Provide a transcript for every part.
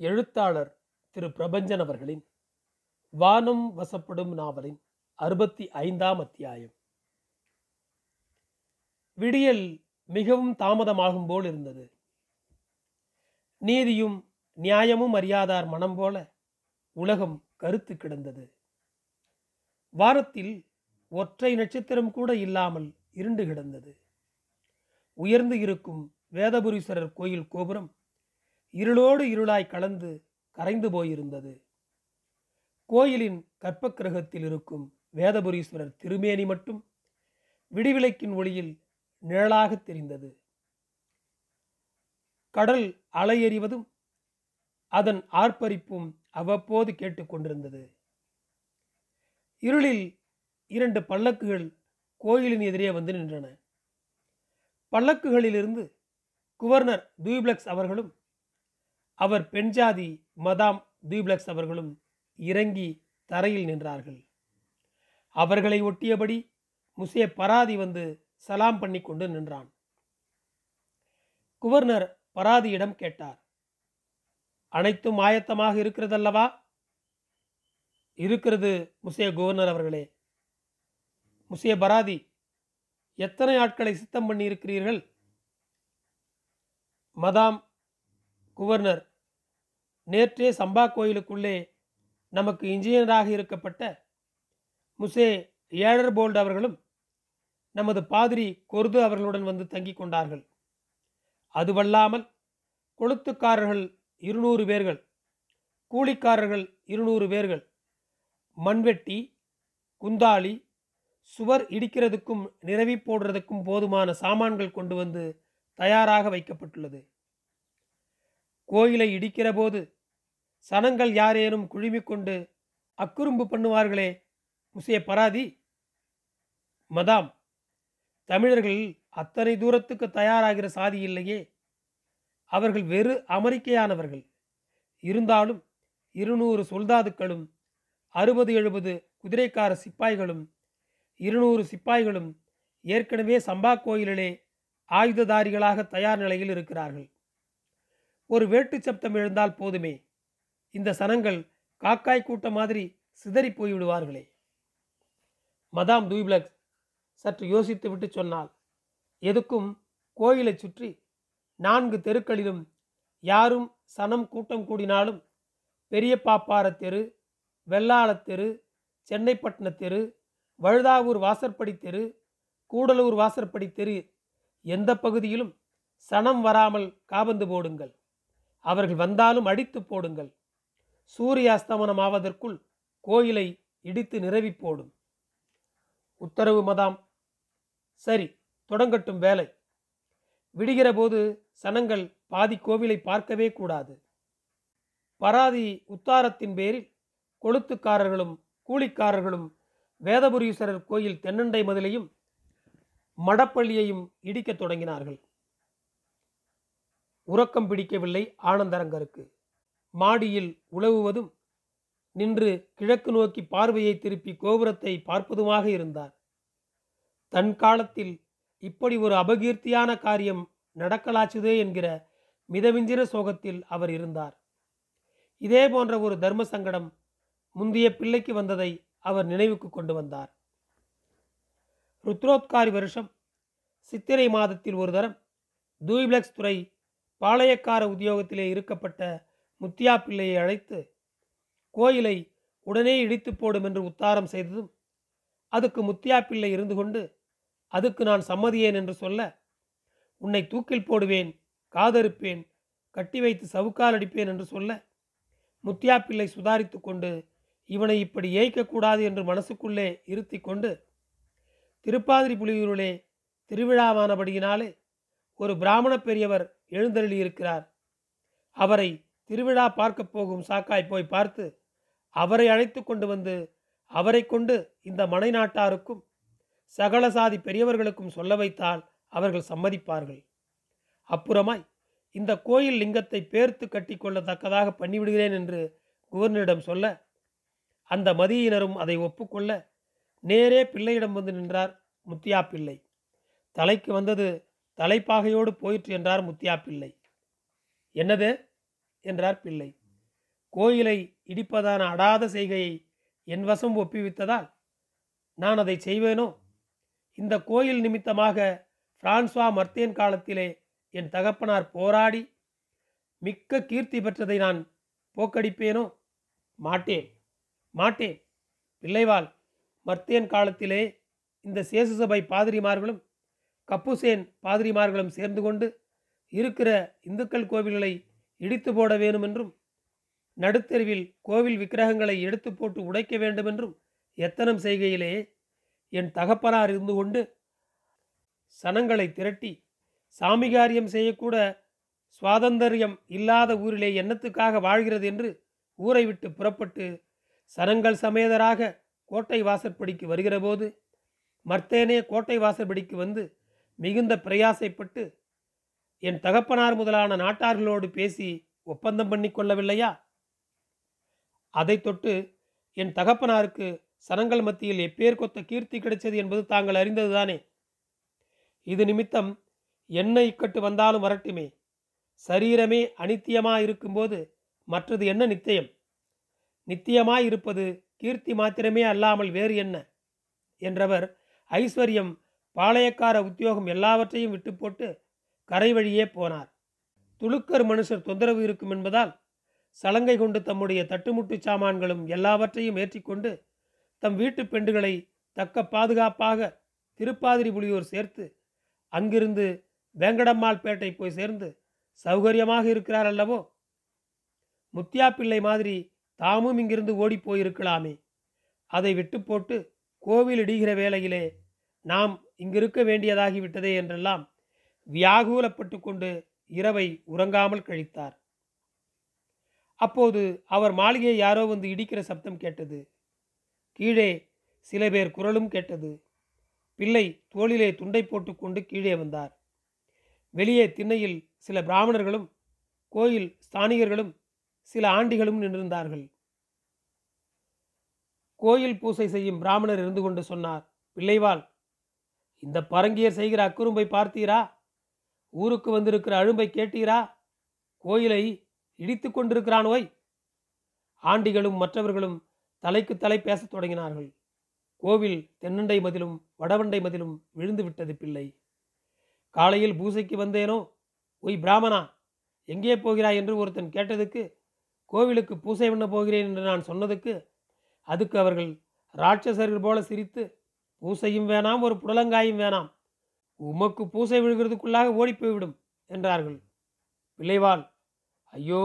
எழுத்தாளர் திரு பிரபஞ்சன் அவர்களின் வானம் வசப்படும் நாவலின் அறுபத்தி ஐந்தாம் அத்தியாயம் விடியல் மிகவும் தாமதமாகும் போல் இருந்தது. நீதியும் நியாயமும் அறியாதார் மனம் போல உலகம் கருத்து கிடந்தது. வாரத்தில் ஒற்றை நட்சத்திரம் கூட இல்லாமல் இருண்டு கிடந்தது. உயர்ந்து இருக்கும் வேதபுரீஸ்வரர் கோயில் கோபுரம் இருளோடு இருளாய் கலந்து கரைந்து போயிருந்தது. கோயிலின் கற்பக்கிரகத்தில் இருக்கும் வேதபுரீஸ்வரர் திருமேனி மட்டும் விடிவிளக்கின் ஒளியில் நிழலாக தெரிந்தது. கடல் அலையெறிவதும் அதன் ஆர்ப்பரிப்பும் அவ்வப்போது கேட்டுக்கொண்டிருந்தது இருளில் இரண்டு பல்லக்குகள் கோயிலின் எதிரே வந்து நின்றன. பல்லக்குகளிலிருந்து குவர்னர் தூப்ளக்ஸ் அவர்களும் அவர் பெண்ஜாதி மதாம் தீப்லக்ஸ் அவர்களும் இறங்கி தரையில் நின்றார்கள். அவர்களை ஒட்டியபடி முசே பராதி வந்து சலாம் பண்ணி கொண்டு நின்றான். குவர்னர் பராதியிடம் கேட்டார் அனைத்தும் ஆயத்தமாக இருக்கிறதல்லவா? இருக்கிறது முசே கவர்னர் அவர்களே. முசே பராதி எத்தனை ஆட்களை சித்தம் பண்ணியிருக்கிறீர்கள்? மதாம் குவர்னர் நேற்றே சம்பா கோயிலுக்குள்ளே நமக்கு இன்ஜினியராக இருக்கப்பட்ட முசே ஏழர் போல்ட் அவர்களும் நமது பாதிரி கொருது அவர்களுடன் வந்து தங்கி கொண்டார்கள். அதுவல்லாமல் கொளுத்துக்காரர்கள் இருநூறு பேர்கள் கூலிக்காரர்கள் இருநூறு பேர்கள் மண்வெட்டி குந்தாளி சுவர் இடிக்கிறதுக்கும் நிரவி போடுறதுக்கும் போதுமான சாமான்கள் கொண்டு வந்து தயாராக வைக்கப்பட்டுள்ளது. கோயிலை இடிக்கிற போது சனங்கள் யாரேனும் குழுமிக்கொண்டு அக்குறும்பு பண்ணுவார்களே? முசிய பராதி. மதாம். தமிழர்கள் அத்தனை தூரத்துக்கு தயாராகிற சாதி இல்லையே? அவர்கள் வெறு அமெரிக்கையானவர்கள். இருந்தாலும் இருநூறு சொல்தாதுக்களும் அறுபது எழுபது குதிரைக்கார சிப்பாய்களும் இருநூறு சிப்பாய்களும் ஏற்கனவே சம்பா கோயிலிலே ஆயுததாரிகளாக தயார் நிலையில் இருக்கிறார்கள். ஒரு வேட்டு சப்தம் எழுந்தால் போதுமே. இந்த சனங்கள் காக்காய் கூட்டம் மாதிரி சிதறி போய்விடுவார்களே. மதாம் தூய்பிளக்ஸ் சற்று யோசித்து விட்டு சொன்னால் எதுக்கும்? கோயிலை சுற்றி நான்கு தெருக்களிலும் யாரும் சனம் கூட்டம் கூடினாலும் பெரிய பாப்பார தெரு வெள்ளாளத் தெரு சென்னைப்பட்டின தெரு வழுதாவூர் வாசற்படி தெரு கூடலூர் வாசற்படி தெரு எந்த பகுதியிலும் சனம் வராமல் காபந்து போடுங்கள். அவர்கள் வந்தாலும் அடித்து போடுங்கள். சூரிய அஸ்தமனம் ஆவதற்குள் கோயிலை இடித்து நிரவி போடும். உத்தரவு மதாம். சரி தொடங்கட்டும் வேலை. விடுகிற போது சனங்கள் பாதி கோவிலை பார்க்கவே கூடாது. பராதி உத்தாரத்தின் பேரில் கொளுத்துக்காரர்களும் கூலிக்காரர்களும் வேதபுரீஸ்வரர் கோயில் தென்னண்டை மதிலையும் மடப்பள்ளியையும் இடிக்கத் தொடங்கினார்கள். உறக்கம் பிடிக்கவில்லை ஆனந்தரங்கருக்கு. மாடியில் உழவுவதும் நின்று கிழக்கு நோக்கி பார்வையை திருப்பி கோபுரத்தை பார்ப்பதுமாக இருந்தார். தன் காலத்தில் இப்படி ஒரு அபகீர்த்தியான காரியம் நடக்கலாச்சுதே என்கிற மிதமிஞ்சின சோகத்தில் அவர் இருந்தார். இதே போன்ற ஒரு தர்ம சங்கடம் முந்தைய பிள்ளைக்கு வந்ததை அவர் நினைவுக்கு கொண்டு வந்தார். ருத்ரோத்காரி வருஷம் சித்திரை மாதத்தில் ஒரு தரம் தூய்பிளக்ஸ் துறை பாளையக்கார உத்தியோகத்திலே இருக்கப்பட்ட முத்தியா பிள்ளையை அழைத்து கோயிலை உடனே இடித்து போடும் என்று உத்தாரம் செய்ததும் அதுக்கு முத்தியா பிள்ளை இருந்து கொண்டு அதுக்கு நான் சம்மதியேன் என்று சொல்ல உன்னை தூக்கில் போடுவேன் காதறுப்பேன் கட்டி வைத்து சவுக்கால் அடிப்பேன் என்று சொல்ல முத்தியா பிள்ளை சுதாரித்து கொண்டு இவனை இப்படி ஏய்க்கக்கூடாது என்று மனசுக்குள்ளே இருத்தி கொண்டு திருப்பாதிரி புலியூருளே திருவிழாவானபடியினாலே ஒரு பிராமண பெரியவர் எழுந்தருளியிருக்கிறார். அவரை திருவிழா பார்க்க போகும் சாக்காய் போய் பார்த்து அவரை அழைத்து கொண்டு வந்து அவரை கொண்டு இந்த மனை நாட்டாருக்கும் சகல சாதி பெரியவர்களுக்கும் சொல்ல வைத்தால் அவர்கள் சம்மதிப்பார்கள். அப்புறமாய் இந்த கோயில் லிங்கத்தை பேர்த்து கட்டி கொள்ளத்தக்கதாக பண்ணிவிடுகிறேன் என்று குவர்னரிடம் சொல்ல அந்த மதியினரும் அதை ஒப்புக்கொள்ள நேரே பிள்ளையிடம் வந்து நின்றார் முத்தியா பிள்ளை தலைக்கு வந்தது தலைப்பாகையோடு போயிற்று என்றார் முத்தியா பிள்ளை என்னது? என்றார் பிள்ளை. கோயிலை இடிப்பதான அடாத செய்கையை என் வசம் ஒப்புவித்ததால் நான் அதை செய்வேனோ? இந்த கோயில் நிமித்தமாக பிரான்சுவா மர்த்தேன் காலத்திலே என் தகப்பனார் போராடி மிக்க கீர்த்தி பெற்றதை நான் போக்கடிப்பேனோ? மாட்டேன் மாட்டேன். பிள்ளைவாள் மர்த்தேன் காலத்திலே இந்த சேசுசபை பாதிரிமார்களும் கப்புசேன் பாதிரிமார்களும் சேர்ந்து கொண்டு இருக்கிற இந்துக்கள் கோவில்களை இடித்து போட வேண்டுமென்றும் நடுத்தெருவில் கோவில் விக்கிரகங்களை எடுத்து போட்டு உடைக்க வேண்டுமென்றும் எத்தனம் செய்கையிலே என் தகப்பனார் இருந்து கொண்டு சனங்களை திரட்டி சாமிகாரியம் செய்யக்கூட சுவாதந்தரியம் இல்லாத ஊரிலே என்னத்துக்காக வாழ்கிறது என்று ஊரை விட்டு புறப்பட்டு சனங்கள் சமேதராக கோட்டை வாசற்படிக்கு வருகிறபோது மர்த்தேனே கோட்டை வாசற்படிக்கு வந்து மிகுந்த பிரயாசைப்பட்டு என் தகப்பனார் முதலான நாட்டார்களோடு பேசி ஒப்பந்தம் பண்ணி கொள்ளவில்லையா அதை தொட்டு என் தகப்பனாருக்கு சனங்கள் மத்தியில் எப்பேர் கொத்த கீர்த்தி கிடைச்சது என்பது தாங்கள் அறிந்ததுதானே இது நிமித்தம் என்ன இக்கட்டு வந்தாலும் வரட்டுமே. சரீரமே அனித்தியமா இருக்கும்போது மற்றது என்ன நித்தியம்? நித்தியமாய் இருப்பது கீர்த்தி மாத்திரமே அல்லாமல் வேறு என்ன? என்றவர் ஐஸ்வர்யம் பாளையக்கார உத்தியோகம் எல்லாவற்றையும் விட்டு போட்டு கரை வழியே போனார். துளுக்கர் மனுஷர் தொந்தரவு இருக்கும் என்பதால் சலங்கை கொண்டு தம்முடைய தட்டுமுட்டு சாமான்களும் எல்லாவற்றையும் ஏற்றிக்கொண்டு தம் வீட்டு பெண்டுகளை தக்க பாதுகாப்பாக திருப்பாதிரி புலியூர் சேர்த்து அங்கிருந்து வேங்கடம்மாள் பேட்டை போய் சேர்ந்து சௌகரியமாக இருக்கிறார் அல்லவோ? முத்தியா பிள்ளை மாதிரி தாமும் இங்கிருந்து ஓடிப்போயிருக்கலாமே அதை விட்டு போட்டு கோவில் இடுகிற வேளையிலே நாம் இங்கிருக்க வேண்டியதாகிவிட்டதே என்றெல்லாம் வியாகுலப்பட்டு கொண்டு இரவை உறங்காமல் கழித்தார். அப்போது அவர் மாளிகையை யாரோ வந்து இடிக்கிற சப்தம் கேட்டது. கீழே சில பேர் குரலும் கேட்டது. பிள்ளை தோளிலே துண்டை போட்டுக்கொண்டு கீழே வந்தார். வெளியே திண்ணையில் சில பிராமணர்களும் கோயில் ஸ்தானிகர்களும் சில ஆண்டிகளும் நின்றிருந்தார்கள். கோயில் பூசை செய்யும் பிராமணர் இருந்து கொண்டு சொன்னார் பிள்ளைவாள் இந்த பரங்கியர் செய்கிற அக்குறும்பை பார்த்தீரா? ஊருக்கு வந்திருக்கிற அழும்பை கேட்டீரா? கோயிலை இடித்து கொண்டிருக்கிறான் ஓய். ஆண்டிகளும் மற்றவர்களும் தலைக்கு தலை பேசத் தொடங்கினார்கள். கோவில் தென்னண்டை மதிலும் வடவண்டை மதிலும் விழுந்து விட்டது பிள்ளை. காலையில் பூசைக்கு வந்தேனோ? ஒய் பிராமணா எங்கே போகிறாய் என்று ஒருத்தன் கேட்டதுக்கு கோவிலுக்கு பூசை பண்ண போகிறேன் என்று நான் சொன்னதுக்கு அதுக்கு அவர்கள் ராட்சசர்கள் போல சிரித்து பூசையும் வேணாம் ஒரு புடலங்காயும் வேணாம் உமக்கு பூசை விழுகிறதுக்குள்ளாக ஓடி போய்விடும் என்றார்கள். பிள்ளைவாள் ஐயோ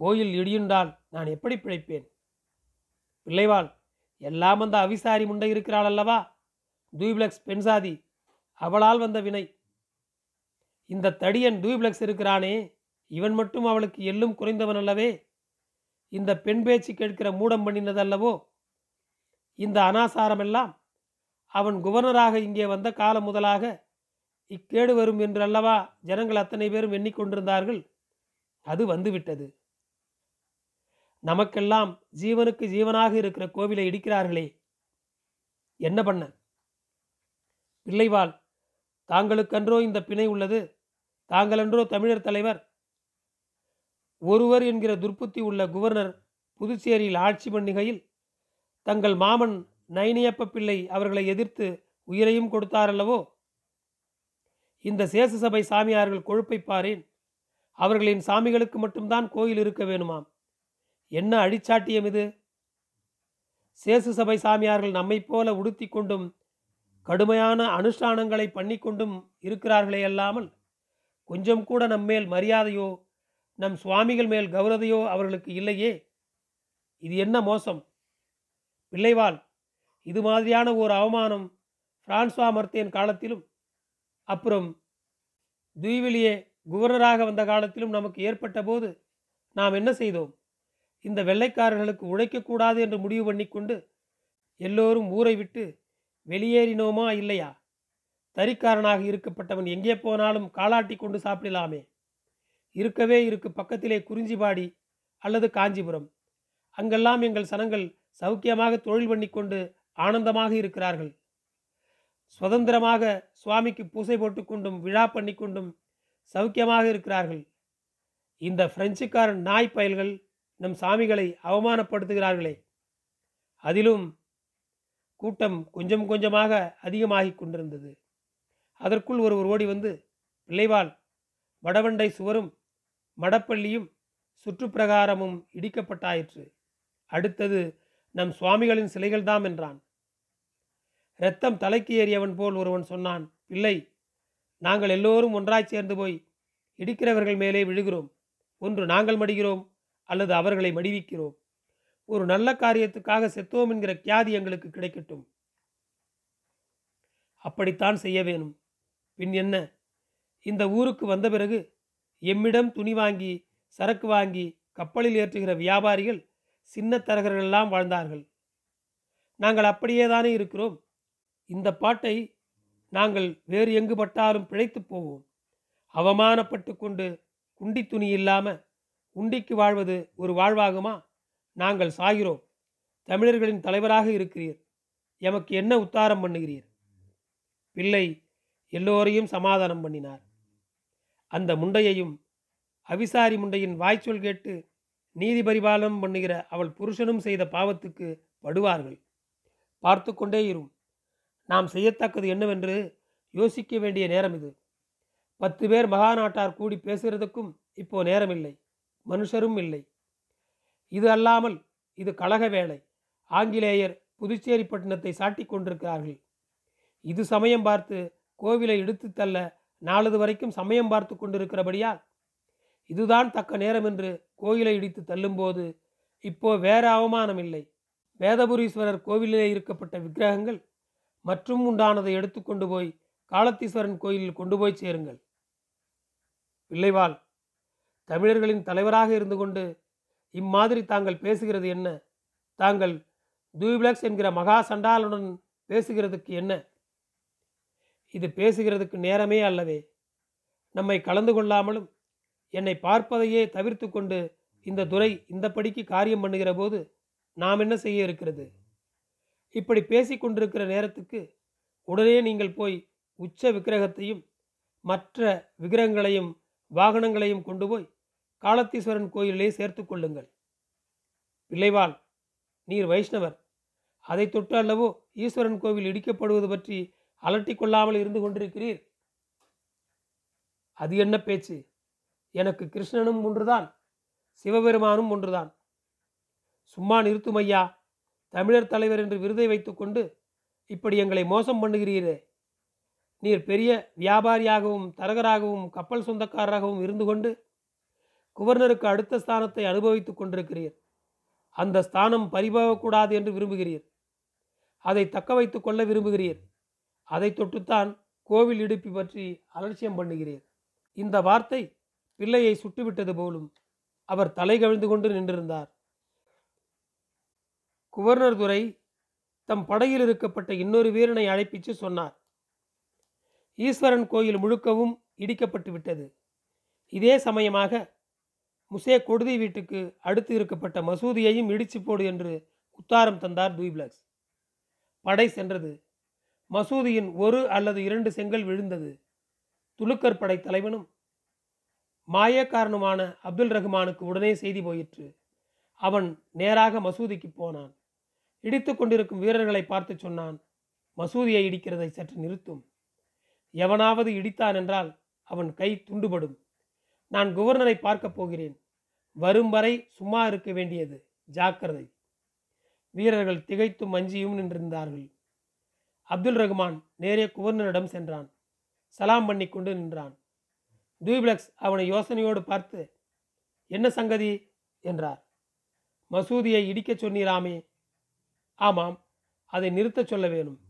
கோயில் இடியுண்டால் நான் எப்படி பிழைப்பேன்? பிள்ளைவாள் எல்லாம் அந்த அவிசாரி முண்டை இருக்கிறாள் அல்லவா? தூய்பிளக்ஸ் பெண்சாதி அவளால் வந்த வினை. இந்த தடியன் டூப்ளெக்ஸ் இருக்கிறானே இவன் மட்டும் அவளுக்கு எல்லும் குறைந்தவன் அல்லவே? இந்த பெண் பேச்சு கேட்கிற மூடம் பண்ணினதல்லவோ இந்த அனாசாரமெல்லாம் அவன் குவர்னராக இங்கே வந்த காலம் முதலாக இக்கேடு வரும் என்றல்லவா ஜனங்கள் அத்தனை பேரும் எண்ணிக்கொண்டிருந்தார்கள்? அது வந்துவிட்டது. நமக்கெல்லாம் ஜீவனுக்கு ஜீவனாக இருக்கிற கோவிலை இடிக்கிறார்களே. என்ன பண்ண? பிள்ளைவாள் தாங்களுக்கன்றோ இந்த பிணை உள்ளது? தாங்களன்றோ தமிழர் தலைவர்? ஒருவர் என்கிற துர்ப்புத்தி உள்ள குவர்னர் புதுச்சேரியில் ஆட்சி பண்ணுகையில் தங்கள் மாமன் நைனியப்ப பிள்ளை அவர்களை எதிர்த்து உயிரையும் கொடுத்தாரல்லவோ? இந்த சேசசபை சாமியார்கள் கொழுப்பை பாரேன். அவர்களின் சாமிகளுக்கு மட்டும்தான் கோயில் இருக்க வேணுமாம். என்ன அடிச்சாட்டியம் இது? சேசு சபை சாமியார்கள் நம்மை போல உடுத்தி கொண்டும் கடுமையான அனுஷ்டானங்களை பண்ணி கொண்டும் இருக்கிறார்களே அல்லாமல் கொஞ்சம் கூட நம்மேல் மரியாதையோ நம் சுவாமிகள் மேல் கௌரதையோ அவர்களுக்கு இல்லையே? இது என்ன மோசம்? பிள்ளைவாள் இது மாதிரியான ஒரு அவமானம் பிரான்ஸ்வா மர்த்தேன் காலத்திலும் அப்புறம் துய்விலியே குவர்னராக வந்த காலத்திலும் நமக்கு ஏற்பட்ட போது நாம் என்ன செய்தோம்? இந்த வெள்ளைக்காரர்களுக்கு உழைக்கக்கூடாது என்று முடிவு பண்ணிக்கொண்டு எல்லோரும் ஊரை விட்டு வெளியேறினோமா இல்லையா? தறிக்காரனாக இருக்கப்பட்டவன் எங்கே போனாலும் காலாட்டி கொண்டு சாப்பிடலாமே. இருக்கவே இருக்கு பக்கத்திலே குறிஞ்சிபாடி அல்லது காஞ்சிபுரம். அங்கெல்லாம் எங்கள் சனங்கள் சௌக்கியமாக தொழில் பண்ணிக்கொண்டு ஆனந்தமாக இருக்கிறார்கள். சுதந்திரமாக சுவாமிக்கு பூசை போட்டுக்கொண்டும் விழா பண்ணிக்கொண்டும் சௌக்கியமாக இருக்கிறார்கள். இந்த பிரெஞ்சுக்காரன் நாய் பயல்கள் நம் சாமிகளை அவமானப்படுத்துகிறார்களே. அதிலும் கூட்டம் கொஞ்சம் கொஞ்சமாக அதிகமாகிக் கொண்டிருந்தது. அதற்குள் ஒருவர் ஓடி வந்து பிள்ளைவால் வடவண்டை சுவரும் மடப்பள்ளியும் சுற்றுப்பிரகாரமும் இடிக்கப்பட்டாயிற்று. அடுத்தது நம் சுவாமிகளின் சிலைகள்தாம் என்றான். இரத்தம் தலைக்கு ஏறியவன் போல் ஒருவன் சொன்னான் பிள்ளை நாங்கள் எல்லோரும் ஒன்றாய் சேர்ந்து போய் இடிக்கிறவர்கள் மேலே விழுகிறோம். ஒன்று நாங்கள் மடிகிறோம் அல்லது அவர்களை மடிவிக்கிறோம். ஒரு நல்ல காரியத்துக்காக செத்தோம் என்கிற கியாதி எங்களுக்கு கிடைக்கட்டும். அப்படித்தான் செய்ய வேணும். பின் என்ன? இந்த ஊருக்கு வந்த பிறகு எம்மிடம் துணி வாங்கி சரக்கு வாங்கி கப்பலில் ஏற்றுகிற வியாபாரிகள் சின்ன தரகர்களெல்லாம் வாழ்ந்தார்கள். நாங்கள் அப்படியே தானே இருக்கிறோம். இந்த பாட்டை நாங்கள் வேறு எங்கு பட்டாலும் பிழைத்து போவோம். அவமானப்பட்டு கொண்டு குண்டி துணி இல்லாமல் உண்டிக்கு வாழ்வது ஒரு வாழ்வாகுமா? நாங்கள் சாகிறோம். தமிழர்களின் தலைவராக இருக்கிறீர். எமக்கு என்ன உத்தாரம் பண்ணுகிறீர்? பிள்ளை எல்லோரையும் சமாதானம் பண்ணினார். அந்த முண்டையையும் அவிசாரி முண்டையின் வாய்ச்சொல் கேட்டு நீதி பரிபாலனம் பண்ணுகிற அவள் புருஷனும் செய்த பாவத்துக்கு படுவார்கள். பார்த்து கொண்டே இரும். நாம் செய்யத்தக்கது என்னவென்று யோசிக்க வேண்டிய நேரம் இது. பத்து பேர் மகாநாட்டார் கூடி பேசுகிறதுக்கும் இப்போ நேரமில்லை. மனுஷரும் இல்லை. இது அல்லாமல் இது கழக வேலை ஆங்கிலேயர் புதுச்சேரி பட்டினத்தை சாட்டி கொண்டிருக்கிறார்கள். இது சமயம் பார்த்து கோவிலை இடுத்து தள்ள நாளது வரைக்கும் சமயம் பார்த்து கொண்டிருக்கிறபடியால் இதுதான் தக்க நேரம் என்று கோயிலை இடித்து தள்ளும்போது இப்போ வேற அவமானம் இல்லை. வேதபுரீஸ்வரர் கோவிலிலே இருக்கப்பட்ட விக்கிரகங்கள் மற்றும் உண்டானதை எடுத்துக்கொண்டு போய் காலத்தீஸ்வரன் கோயிலில் கொண்டு போய் சேருங்கள். பிள்ளைவாள் தமிழர்களின் தலைவராக இருந்து கொண்டு இம்மாதிரி தாங்கள் பேசுகிறது என்ன? தாங்கள் தூபிளக்ஸ் என்கிற மகா சண்டாலுடன் பேசுகிறதுக்கு என்ன? இது பேசுகிறதுக்கு நேரமே அல்லவே. நம்மை கலந்து கொள்ளாமலும் என்னை பார்ப்பதையே தவிர்த்து கொண்டு இந்த துறை இந்த படிக்கு காரியம் பண்ணுகிற போது நாம் என்ன செய்ய இருக்கிறது? இப்படி பேசி கொண்டிருக்கிற நேரத்துக்கு உடனே நீங்கள் போய் உச்ச விக்கிரகத்தையும் மற்ற விக்கிரகங்களையும் வாகனங்களையும் கொண்டு போய் காலத்தீஸ்வரன் கோயிலே சேர்த்து கொள்ளுங்கள். பிள்ளைவாள் நீர் வைஷ்ணவர் அதை தொட்டு அல்லவோ ஈஸ்வரன் கோவில் இடிக்கப்படுவது பற்றி அலட்டி கொள்ளாமல் இருந்து கொண்டிருக்கிறீர்? அது என்ன பேச்சு? எனக்கு கிருஷ்ணனும் ஒன்றுதான் சிவபெருமானும் ஒன்றுதான். சும்மா நிறுத்தும் ஐயா தமிழர் தலைவர் என்று விருதை வைத்துக்கொண்டு இப்படி எங்களை மோசம் பண்ணுகிறீரே. நீர் பெரிய வியாபாரியாகவும் தரகராகவும் கப்பல் சொந்தக்காரராகவும் இருந்து கொண்டு குவர்னருக்கு அடுத்த ஸ்தானத்தை அனுபவித்துக் கொண்டிருக்கிறீர். அந்த ஸ்தானம் பறிபோகக்கூடாது என்று விரும்புகிறீர். அதை தக்க வைத்துக் கொள்ள விரும்புகிறீர். அதை தொட்டுத்தான் கோவில் இடுப்பி பற்றி அலட்சியம் பண்ணுகிறீர். இந்த வார்த்தை பிள்ளையை சுட்டுவிட்டது போலும் அவர் தலை கவிழ்ந்து கொண்டு நின்றிருந்தார். குவர்னர் துரை தம் படையில் இருக்கப்பட்ட இன்னொரு வீரனை அழைப்பிச்சு சொன்னார். ஈஸ்வரன் கோயில் முழுக்கவும் இடிக்கப்பட்டு விட்டது. இதே சமயமாக முசே கொடுதி வீட்டுக்கு அடுத்து இருக்கப்பட்ட மசூதியையும் இடிச்சு போடு என்று உத்தாரம் தந்தார் தூய்பிளக்ஸ் படை சென்றது. மசூதியின் ஒரு அல்லது இரண்டு செங்கல் விழுந்தது. துலுக்கர் படை தலைவனும் மாயக்காரனுமான அப்துல் ரஹ்மானுக்கு உடனே செய்தி போயிற்று. அவன் நேராக மசூதிக்கு போனான். இடித்து கொண்டிருக்கும் வீரர்களை பார்த்து சொன்னான் மசூதியை இடிக்கிறதை சற்று நிறுத்தும். எவனாவது இடித்தான் என்றால் அவன் கை துண்டுபடும். நான் குவர்னரை பார்க்கப் போகிறேன். வரும் வரை சும்மா இருக்க வேண்டியது. ஜாக்கிரதை. வீரர்கள் திகைத்தும் மஞ்சியும் நின்றிருந்தார்கள். அப்துல் ரஹ்மான் நேரே குவர்னரிடம் சென்றான். சலாம் பண்ணி கொண்டு நின்றான். தூபிளக்ஸ் அவனை யோசனையோடு பார்த்து என்ன சங்கதி? என்றார். மசூதியை இடிக்கச் சொன்னீராமே. ஆமாம் அதை நிறுத்தச் சொல்ல வேணும்.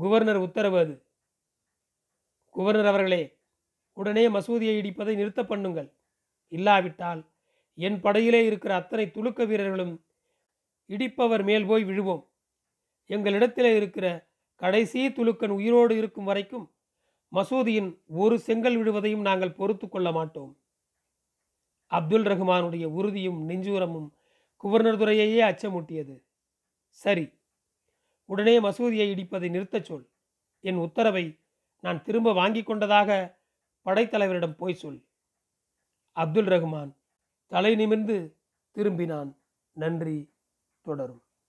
குவர்னர் உத்தரவு அது. குவர்னர் அவர்களே உடனே மசூதியை இடிப்பதை நிறுத்த பண்ணுங்கள். இல்லாவிட்டால் என் படையிலே இருக்கிற அத்தனை துலுக்க வீரர்களும் இடிப்பவர் மேல் போய் விழுவோம். எங்களிடத்திலே இருக்கிற கடைசி துலுக்கன் உயிரோடு இருக்கும் வரைக்கும் மசூதியின் ஒரு செங்கல் விழுவதையும் நாங்கள் பொறுத்து கொள்ள மாட்டோம். அப்துல் ரஹ்மானுடைய உறுதியும் நெஞ்சூரமும் குவர்னர் துறையையே அச்சமூட்டியது. சரி உடனே மசூதியை இடிப்பதை நிறுத்தச் சொல். என் உத்தரவை நான் திரும்ப வாங்கி கொண்டதாக படைத்தலைவரிடம் போய் சொல். அப்துல் ரஹ்மான் தலை நிமிர்ந்து திரும்பினான். நன்றி தொடரும்.